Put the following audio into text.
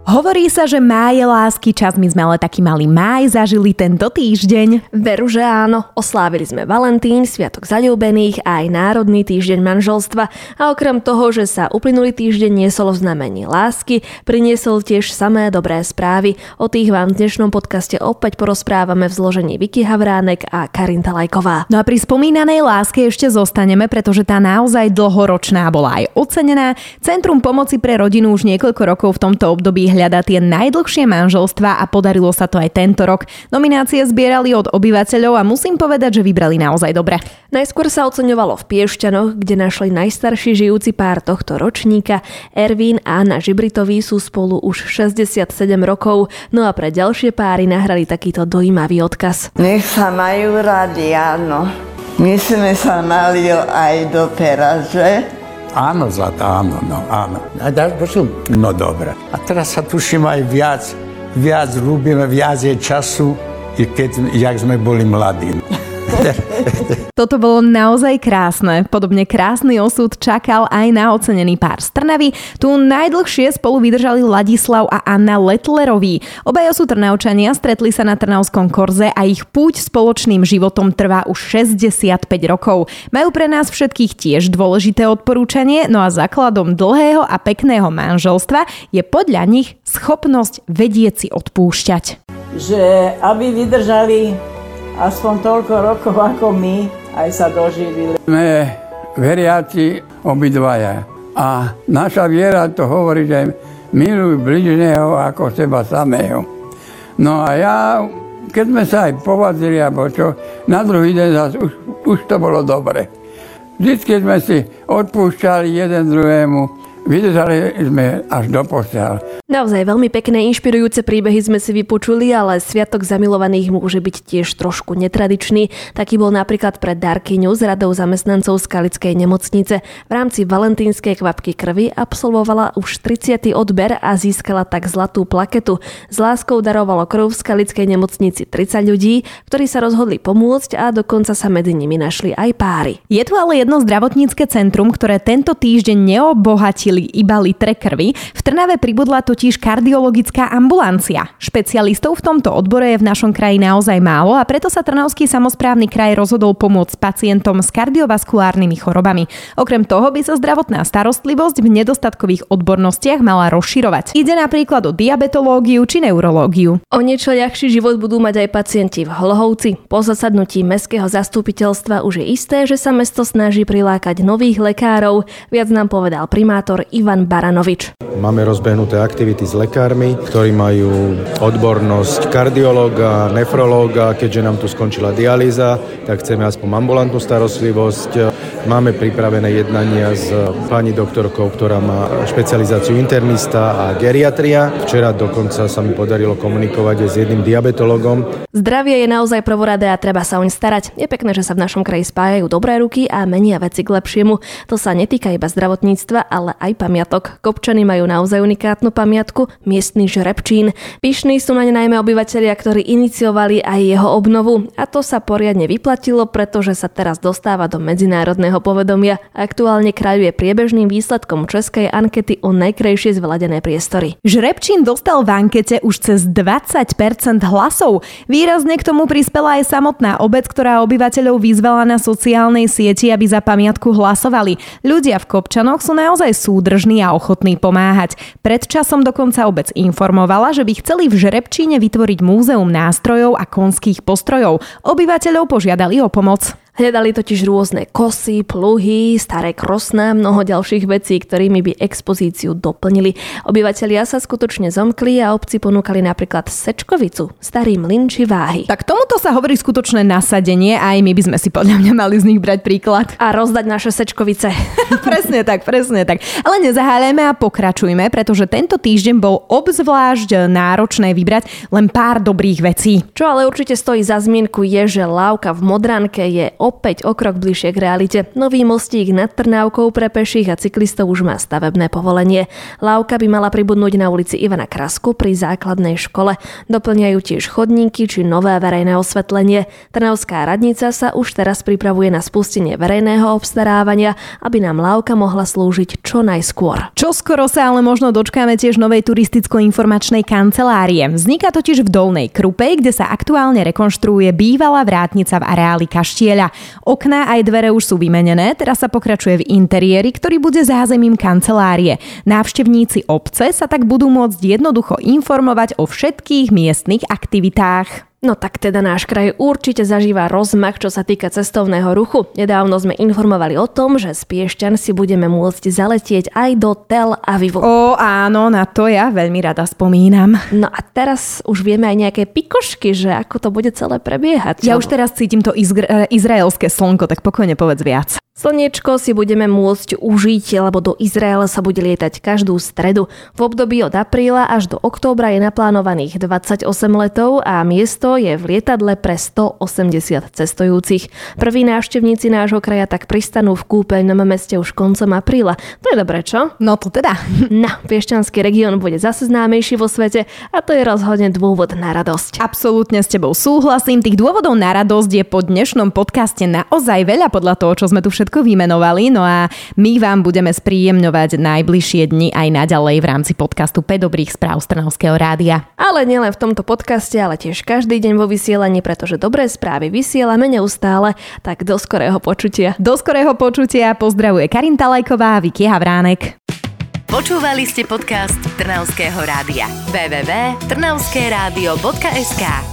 Hovorí sa, že máje lásky čas, my sme ale taký malý máj zažili tento týždeň. Veru, že áno, oslávili sme Valentín, Sviatok zalúbených a aj Národný týždeň manželstva a okrem toho, že sa uplynulý týždeň niesol v znamení lásky, priniesol tiež samé dobré správy. O tých vám v dnešnom podcaste opäť porozprávame v zložení Vicky Havránek a Karinta Lajková. No a pri spomínanej láske ešte zostaneme, pretože tá naozaj dlhoročná bola aj ocenená. Centrum pomoci pre rodinu už niekoľko rokov v tomto období hľadá tie najdlhšie manželstva a podarilo sa to aj tento rok. Nominácie zbierali od obyvateľov a musím povedať, že vybrali naozaj dobre. Najskôr sa oceňovalo v Piešťanoch, kde našli najstarší žijúci pár tohto ročníka. Ervín a Anna Žibritoví sú spolu už 67 rokov, no a pre ďalšie páry nahrali takýto dojímavý odkaz. Nech sa majú radi, áno. My sme sa mali aj doteraz, že? Áno, zlatá, áno, no, áno. A dáš počul? No dobre. A teraz sa tuším aj viac, viac ľúbime, viac je času, keď, jak sme boli mladí. Toto bolo naozaj krásne. Podobne krásny osud čakal aj na ocenený pár z Trnavy. Tu najdlhšie spolu vydržali Ladislav a Anna Letleroví. Obaja sú Trnavčania, stretli sa na Trnavskom korze a ich púť spoločným životom trvá už 65 rokov. Majú pre nás všetkých tiež dôležité odporúčanie, no a základom dlhého a pekného manželstva je podľa nich schopnosť vedieť si odpúšťať. Že aby vydržali aspoň toľko rokov ako my, aj sa doživili. Sme veriaci obidvaja. A naša viera to hovorí, že miluj bližného ako seba samého. No a ja, keď sme sa aj povadzili, alebo čo, na druhý deň zase už, už to bolo dobre. Vždycky sme si odpúšťali jeden druhému, vydržali sme až do posiaľ. Naozaj veľmi pekné, inšpirujúce príbehy sme si vypočuli, ale Sviatok zamilovaných môže byť tiež trošku netradičný. Taký bol napríklad pre Darkyňu z radou zamestnancov Skalickej nemocnice. V rámci valentínskej kvapky krvi absolvovala už 30. odber a získala tak zlatú plaketu. S láskou darovalo krv v Skalickej nemocnici 30 ľudí, ktorí sa rozhodli pomôcť a dokonca sa medzi nimi našli aj páry. Je tu ale jedno zdravotnícke centrum, ktoré tento týždeň neobohatili iba litre krvi. V Trnave pribudla to totiž kardiologická ambulancia. Špecialistov v tomto odbore je v našom kraji naozaj málo a preto sa Trnavský samozprávny kraj rozhodol pomôcť pacientom s kardiovaskulárnymi chorobami. Okrem toho by sa zdravotná starostlivosť v nedostatkových odbornostiach mala rozširovať. Ide napríklad o diabetológiu či neurológiu. O niečo ľahší život budú mať aj pacienti v Hlohovci. Po zasadnutí mestského zastupiteľstva už je isté, že sa mesto snaží prilákať nových lekárov, viac nám povedal primátor Ivan Baranovič. Máme rozbehnuté aktivity aktivity s lekármi, ktorí majú odbornosť kardiológa, nefrológa, keďže nám tu skončila dialýza, tak chceme aspoň ambulantnú starostlivosť. Máme pripravené jednania s pani doktorkou, ktorá má špecializáciu internista a geriatria. Včera dokonca sa mi podarilo komunikovať aj s jedným diabetologom. Zdravie je naozaj prvoradé a treba sa oň starať. Je pekné, že sa v našom kraji spájajú dobré ruky a menia veci k lepšiemu. To sa netýka iba zdravotníctva, ale aj pamiatok. Kopčany majú naozaj unikátnu pamiatku miestny žrebčín. Pyšní sú naň najmä obyvateľia, ktorí iniciovali aj jeho obnovu a to sa poriadne vyplatilo, pretože sa teraz dostáva do medzinárodného povedomia. Aktuálne kráľuje priebežným výsledkom českej ankety o najkrajšie zvladené priestory. Žrebčín dostal v ankete už cez 20% hlasov. Výrazne k tomu prispela aj samotná obec, ktorá obyvateľov vyzvala na sociálnej sieti, aby za pamiatku hlasovali. Ľudia v Kopčanoch sú naozaj súdržní a ochotní pomáhať. Pred časom dokonca obec informovala, že by chceli v Žrebčíne vytvoriť múzeum nástrojov a konských postrojov. Obyvateľov požiadali o pomoc. Hľadali totiž rôzne kosy, pluhy, staré krosná, mnoho ďalších vecí, ktorými by expozíciu doplnili. Obyvatelia sa skutočne zomkli a obci ponúkali napríklad sečkovicu, starý mlyn či váhy. Tak tomuto sa hovorí skutočné nasadenie a aj my by sme si podľa mňa mali z nich brať príklad. A rozdať naše sečkovice. presne tak, presne tak. Ale nezaháľajme a pokračujme, pretože tento týždeň bol obzvlášť náročné vybrať len pár dobrých vecí. Čo ale určite stojí za zmienku je, že lávka v Modranke je opäť o krok bližšie k realite. Nový mostík nad Trnávkou pre peších a cyklistov už má stavebné povolenie. Lávka by mala pribudnúť na ulici Ivana Krasku pri základnej škole. Doplňajú tiež chodníky či nové verejné osvetlenie. Trnavská radnica sa už teraz pripravuje na spustenie verejného obstarávania, aby nám lávka mohla slúžiť čo najskôr. Čo skoro sa ale možno dočkáme tiež novej turisticko-informačnej kancelárie. Vzniká totiž v Dolnej Krupe, kde sa aktuálne rekonštruuje bývalá vrátnica v areáli Kaštieľa. Okná aj dvere už sú vymenené, teraz sa pokračuje v interiéri, ktorý bude zázemím kancelárie. Návštevníci obce sa tak budú môcť jednoducho informovať o všetkých miestnych aktivitách. No tak teda náš kraj určite zažíva rozmach, čo sa týka cestovného ruchu. Nedávno sme informovali o tom, že z Piešťan si budeme môcť zaletieť aj do Tel Avivu. O áno, na to ja veľmi rada spomínam. No a teraz už vieme aj nejaké pikošky, že ako to bude celé prebiehať. Ja už teraz cítim to izra- izraelské slnko, tak pokojne povedz viac. Slniečko si budeme môcť užiť, lebo do Izraela sa bude lietať každú stredu. V období od apríla až do októbra je naplánovaných 28 letov a miesto je v lietadle pre 180 cestujúcich. Prví návštevníci nášho kraja tak pristanú v kúpeľnom meste už koncom apríla. To je dobré, čo? No to teda. No, Piešťanský región bude zase známejší vo svete a to je rozhodne dôvod na radosť. Absolútne s tebou súhlasím. Tých dôvodov na radosť je po dnešnom podcaste naozaj veľa podľa toho, čo sme tu všetko vymenovali, no a my vám budeme spríjemňovať najbližšie dni aj naďalej v rámci podcastu 5 dobrých správ Strnavského rádia. Ale nielen v tomto podcaste, ale tiež každý deň vo vysielaní, pretože dobré správy vysielame neustále, tak do skorého počutia. Do skorého počutia pozdravuje Karin Talajková a Vicky Havránek. Počúvali ste podcast Trnavského rádia. www.trnavskeradio.sk